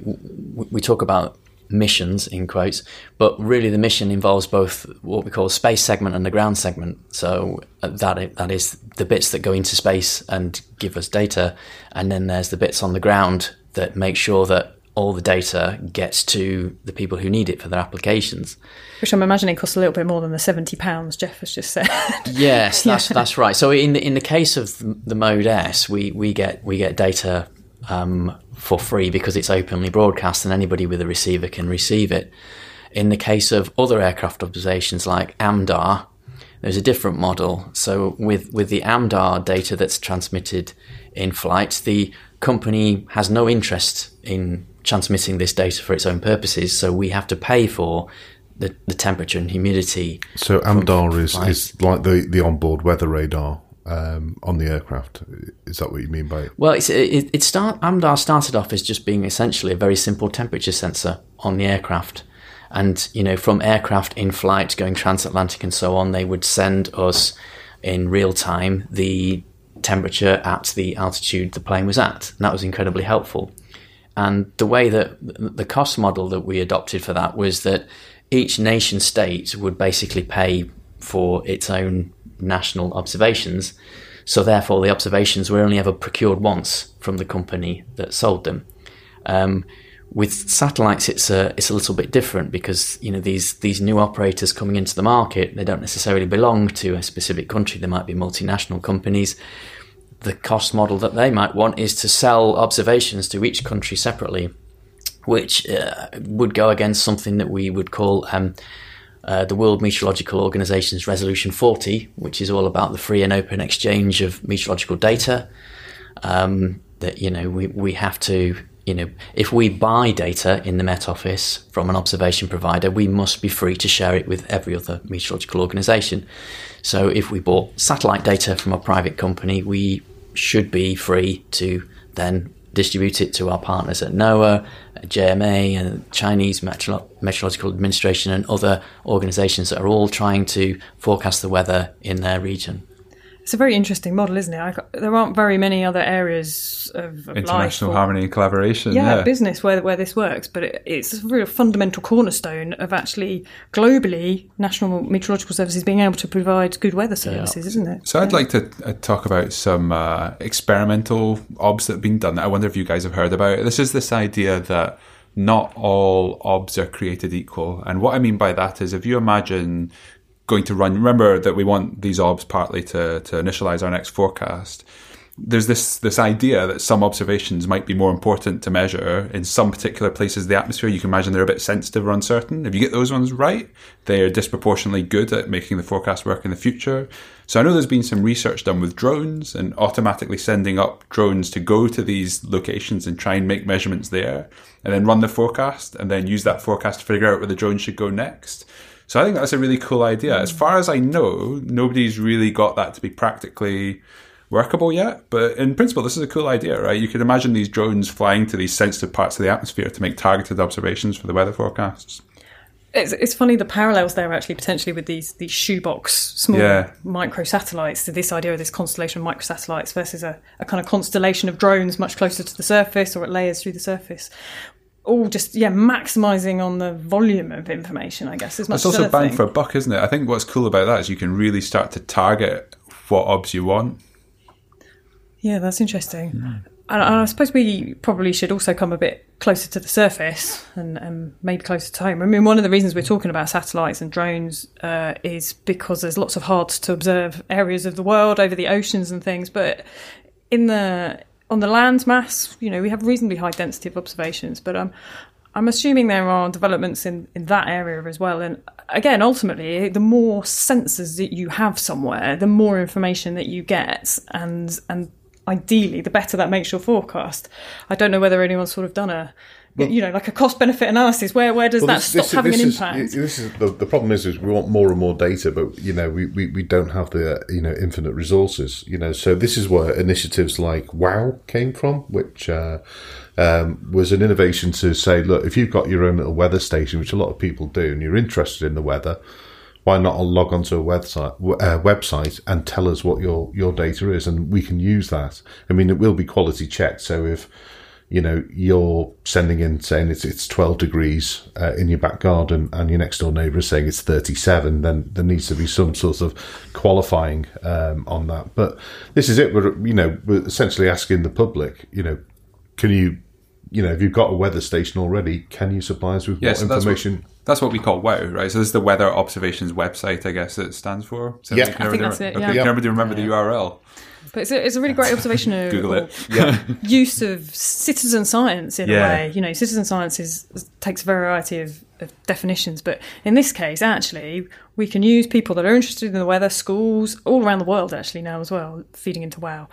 Speaker 4: we talk about missions in quotes, but really the mission involves both what we call space segment and the ground segment. So uh, that that is the bits that go into space and give us data, and then there's the bits on the ground that make sure that all the data gets to the people who need it for their applications.
Speaker 1: Which I'm imagining costs a little bit more than the seventy pounds Jeff has just said.
Speaker 4: yes, that's yeah. that's right. So in the, in the case of the Mode S, we, we get we get data um, for free because it's openly broadcast and anybody with a receiver can receive it. In the case of other aircraft observations like AMDAR, there's a different model. So with with the AMDAR data that's transmitted in flight, the company has no interest in transmitting this data for its own purposes, so we have to pay for the, the temperature and humidity.
Speaker 2: So AMDAR is, is like the, the onboard weather radar um, on the aircraft. Is that what you mean by it?
Speaker 4: Well, it's, it, it start, AMDAR started off as just being essentially a very simple temperature sensor on the aircraft. And, you know, from aircraft in flight going transatlantic and so on, they would send us in real time the temperature at the altitude the plane was at. And that was incredibly helpful. And the way that the cost model that we adopted for that was that each nation state would basically pay for its own national observations. So therefore, the observations were only ever procured once from the company that sold them. Um, with satellites, it's a it's a little bit different because you know these these new operators coming into the market, they don't necessarily belong to a specific country. They might be multinational companies. The cost model that they might want is to sell observations to each country separately, which uh, would go against something that we would call um, uh, the World Meteorological Organization's Resolution 40, which is all about the free and open exchange of meteorological data. Um, that you know we we have to you know, if we buy data in the Met Office from an observation provider, we must be free to share it with every other meteorological organisation. So if we bought satellite data from a private company, we should be free to then distribute it to our partners at NOAA, JMA, and Chinese Meteorological Administration, and other organisations that are all trying to forecast the weather in their region.
Speaker 1: It's a very interesting model, isn't it? I, there aren't very many other areas of, of
Speaker 3: international harmony and collaboration.
Speaker 1: Yeah,
Speaker 3: yeah,
Speaker 1: business where where this works, but it, it's a real fundamental cornerstone of actually globally national meteorological services being able to provide good weather services, yeah. isn't it?
Speaker 3: So I'd like to uh, talk about some uh, experimental obs that have been done. I wonder if you guys have heard about it. This is this idea that not all obs are created equal, and what I mean by that is if you imagine going to run. Remember that we want these obs partly to, to initialize our next forecast. There's this this idea that some observations might be more important to measure in some particular places of the atmosphere. You can imagine they're a bit sensitive or uncertain. If you get those ones right, they are disproportionately good at making the forecast work in the future. So I know there's been some research done with drones and automatically sending up drones to go to these locations and try and make measurements there, and then run the forecast, and then use that forecast to figure out where the drone should go next. So I think that's a really cool idea. As hmm. far as I know, nobody's really got that to be practically workable yet. But in principle, this is a cool idea, right? You could imagine these drones flying to these sensitive parts of the atmosphere to make targeted observations for the weather forecasts.
Speaker 1: It's, it's funny the parallels there actually potentially with these these shoebox small yeah. micro satellites. So this idea of this constellation of micro satellites versus a, a kind of constellation of drones much closer to the surface or at layers through the surface all just yeah maximizing on the volume of information i guess as much
Speaker 3: it's also bang for a buck isn't it i think what's cool about that is you can really start to target what obs you want
Speaker 1: yeah that's interesting mm. and I suppose we probably should also come a bit closer to the surface and, and, maybe closer to home. I mean, one of the reasons we're talking about satellites and drones uh, is because there's lots of hard to observe areas of the world over the oceans and things. But in the on the land mass, you know, we have reasonably high density of observations. But um, I'm assuming there are developments in, in that area as well. And again, ultimately, the more sensors that you have somewhere, the more information that you get, and and ideally, the better that makes your forecast. I don't know whether anyone's sort of done a, well, you know, like a cost benefit analysis. Where where does well, that this, stop this, having this an is, impact?
Speaker 2: This is the, the problem is, is we want more and more data, but you know, we, we, we don't have the you know infinite resources. You know, so this is where initiatives like WOW came from, which. Uh, um, was an innovation to say, look, if you've got your own little weather station, which a lot of people do, and you're interested in the weather, why not log onto a website uh, website and tell us what your your data is, and we can use that. I mean, it will be quality checked. So if you know you're sending in saying it's it's 12 degrees uh, in your back garden and your next door neighbour is saying it's 37 then there needs to be some sort of qualifying um, on that. But this is it. We're you know we're essentially asking the public you know can you you know if you've got a weather station already? Can you supply us with yes, what information
Speaker 3: that's what we call WOW, right? So this is the Weather Observations website, I guess it stands for.
Speaker 1: So yeah, I think that's it. Yeah.
Speaker 3: Okay, can everybody remember the URL?
Speaker 1: But it's a, it's a really great observation of
Speaker 3: Google it.
Speaker 1: Yeah. use of citizen science in yeah. a way. You know, citizen science is, takes a variety of, of, definitions, but in this case, actually, we can use people that are interested in the weather, schools all around the world actually now as well, feeding into WOW,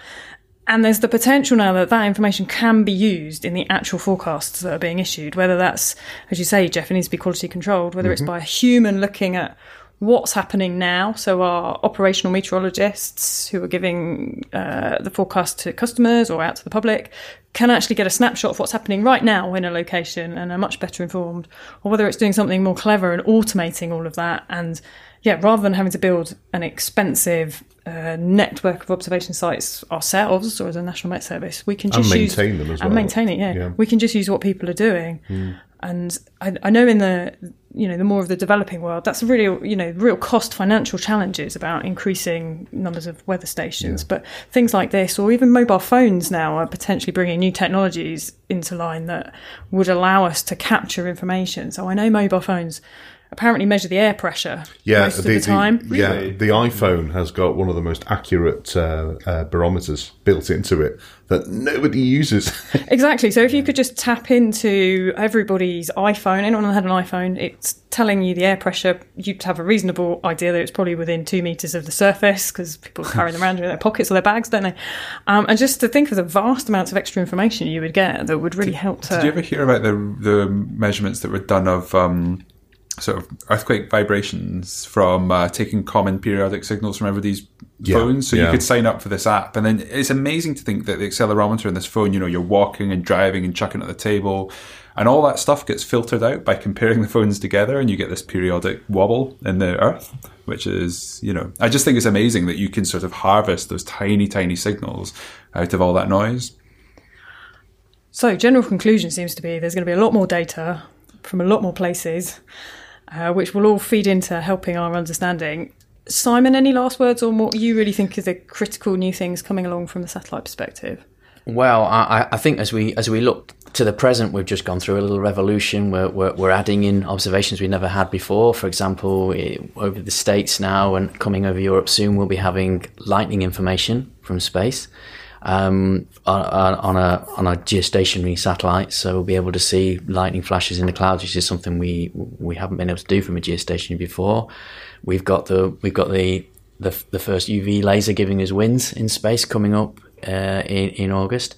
Speaker 1: and there's the potential now that that information can be used in the actual forecasts that are being issued, whether that's, as you say, Jeff, it needs to be quality controlled, whether mm-hmm. it's by a human looking at what's happening now. So our operational meteorologists who are giving uh, the forecast to customers or out to the public can actually get a snapshot of what's happening right now in a location and are much better informed, or whether it's doing something more clever and automating all of that and yeah, rather than having to build an expensive uh, network of observation sites ourselves or as a national Met Service, we can just
Speaker 2: and
Speaker 1: maintain
Speaker 2: use, them as well.
Speaker 1: And maintain it, yeah. yeah. We can just use what people are doing. Mm. And I, I, know in the you know the more of the developing world, that's a really you know real cost financial challenges about increasing numbers of weather stations. Yeah. But things like this, or even mobile phones now, are potentially bringing new technologies into line that would allow us to capture information. So I know mobile phones apparently measure the air pressure yeah, most the, of the time.
Speaker 2: The, yeah, the iPhone has got one of the most accurate uh, uh, barometers built into it that nobody uses.
Speaker 1: exactly. So if you could just tap into everybody's iPhone, anyone that had an iPhone, it's telling you the air pressure. You'd have a reasonable idea that it's probably within two meters of the surface because people carry them around in their pockets or their bags, don't they? Um, and just to think of the vast amounts of extra information you would get that would really
Speaker 3: did,
Speaker 1: help. To...
Speaker 3: Did you ever hear about the the measurements that were done of? Um, sort of earthquake vibrations from uh, taking common periodic signals from everybody's yeah, phones. So yeah. you could sign up for this app. And then it's amazing to think that the accelerometer in this phone, you know, you're walking and driving and chucking at the table. And all that stuff gets filtered out by comparing the phones together, and you get this periodic wobble in the earth, which is, you know, I just think it's amazing that you can sort of harvest those tiny, tiny signals out of all that noise.
Speaker 1: So, general conclusion seems to be there's going to be a lot more data from a lot more places uh, which will all feed into helping our understanding. Simon, any last words on what you really think are the critical new things coming along from the satellite perspective?
Speaker 4: Well, I, I, think as we as we look to the present, we've just gone through a little revolution. We're, we're, we're adding in observations we never had before. For example, over the states now and coming over Europe soon, we'll be having lightning information from space um, on, on, a on a geostationary satellite, so we'll be able to see lightning flashes in the clouds, which is something we we haven't been able to do from a geostationary before. We've got the we've got the the, the first UV laser giving us winds in space coming up uh, in in August,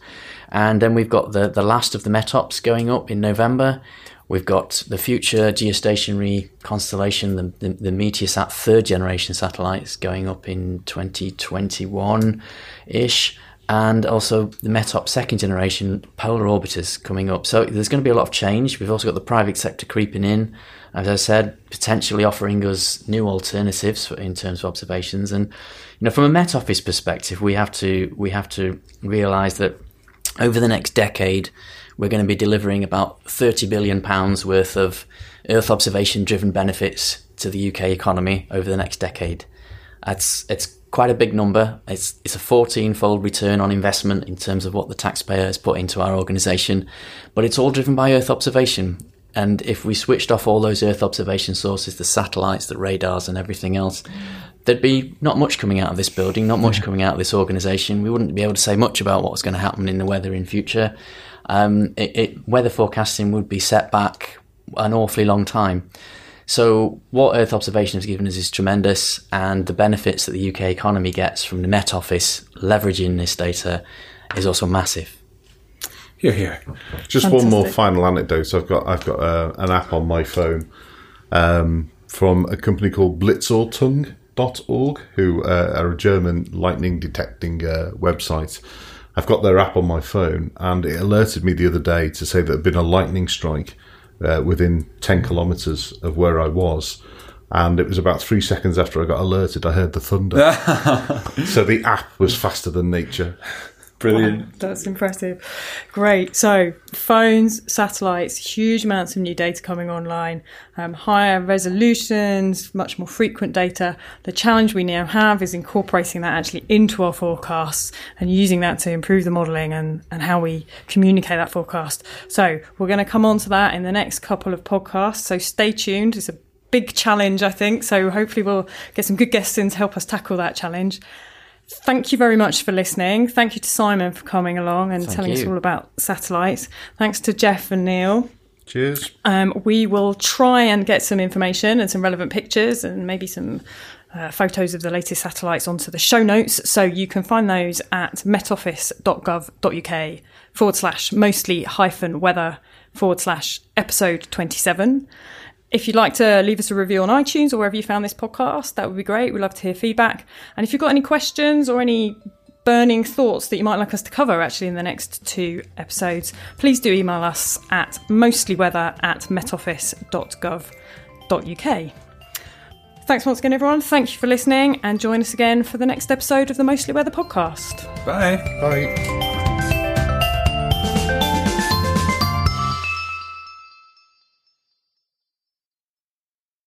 Speaker 4: and then we've got the the last of the METOPS going up in November. We've got the future geostationary constellation, the, the, the Meteosat third generation satellites going up in 2021 ish and also the METOP second generation polar orbiters coming up. So there's going to be a lot of change. We've also got the private sector creeping in, as I said, potentially offering us new alternatives in terms of observations. And you know, from a Met Office perspective, we have to we have to realise that over the next decade, we're going to be delivering about 30 billion pounds worth of Earth observation driven benefits to the UK economy over the next decade. That's it's quite a big number. It's it's a 14-fold return on investment in terms of what the taxpayer has put into our organisation, but it's all driven by Earth observation. And if we switched off all those Earth observation sources, the satellites, the radars, and everything else, there'd be not much coming out of this building, not much coming out of this organisation. We wouldn't be able to say much about what's going to happen in the weather in future. Um, it, it, weather forecasting would be set back an awfully long time. So, what Earth observation has given us is tremendous, and the benefits that the UK economy gets from the Met Office leveraging this data is also massive.
Speaker 3: Here, here.
Speaker 2: Just one more final anecdote. I've got I've got uh, an app on my phone um, from a company called Blitzortung.org, who uh, are a German lightning detecting uh, website. I've got their app on my phone, and it alerted me the other day to say that there'd been a lightning strike uh, within ten kilometres of where I was. And it was about three seconds after I got alerted, I heard the thunder. so the app was faster than nature.
Speaker 3: Brilliant.
Speaker 1: That's impressive. Great. So, phones, satellites, huge amounts of new data coming online, um, higher resolutions, much more frequent data. The challenge we now have is incorporating that actually into our forecasts and using that to improve the modelling and, and how we communicate that forecast. So, we're going to come on to that in the next couple of podcasts. So, stay tuned. It's a big challenge, I think. So, hopefully, we'll get some good guests in to help us tackle that challenge. Thank you very much for listening. Thank you to Simon for coming along and telling us all about satellites. Thanks to Jeff and Neil.
Speaker 2: Cheers.
Speaker 1: Um, we will try and get some information and some relevant pictures and maybe some uh, photos of the latest satellites onto the show notes. So you can find those at metoffice.gov.uk forward slash mostly hyphen weather forward slash episode 27. If you'd like to leave us a review on iTunes or wherever you found this podcast, that would be great. We'd love to hear feedback. And if you've got any questions or any burning thoughts that you might like us to cover actually in the next two episodes, please do email us at mostlyweather at metoffice.gov.uk. Thanks once again, everyone. Thank you for listening and join us again for the next episode of the Mostly Weather podcast.
Speaker 3: Bye.
Speaker 2: Bye.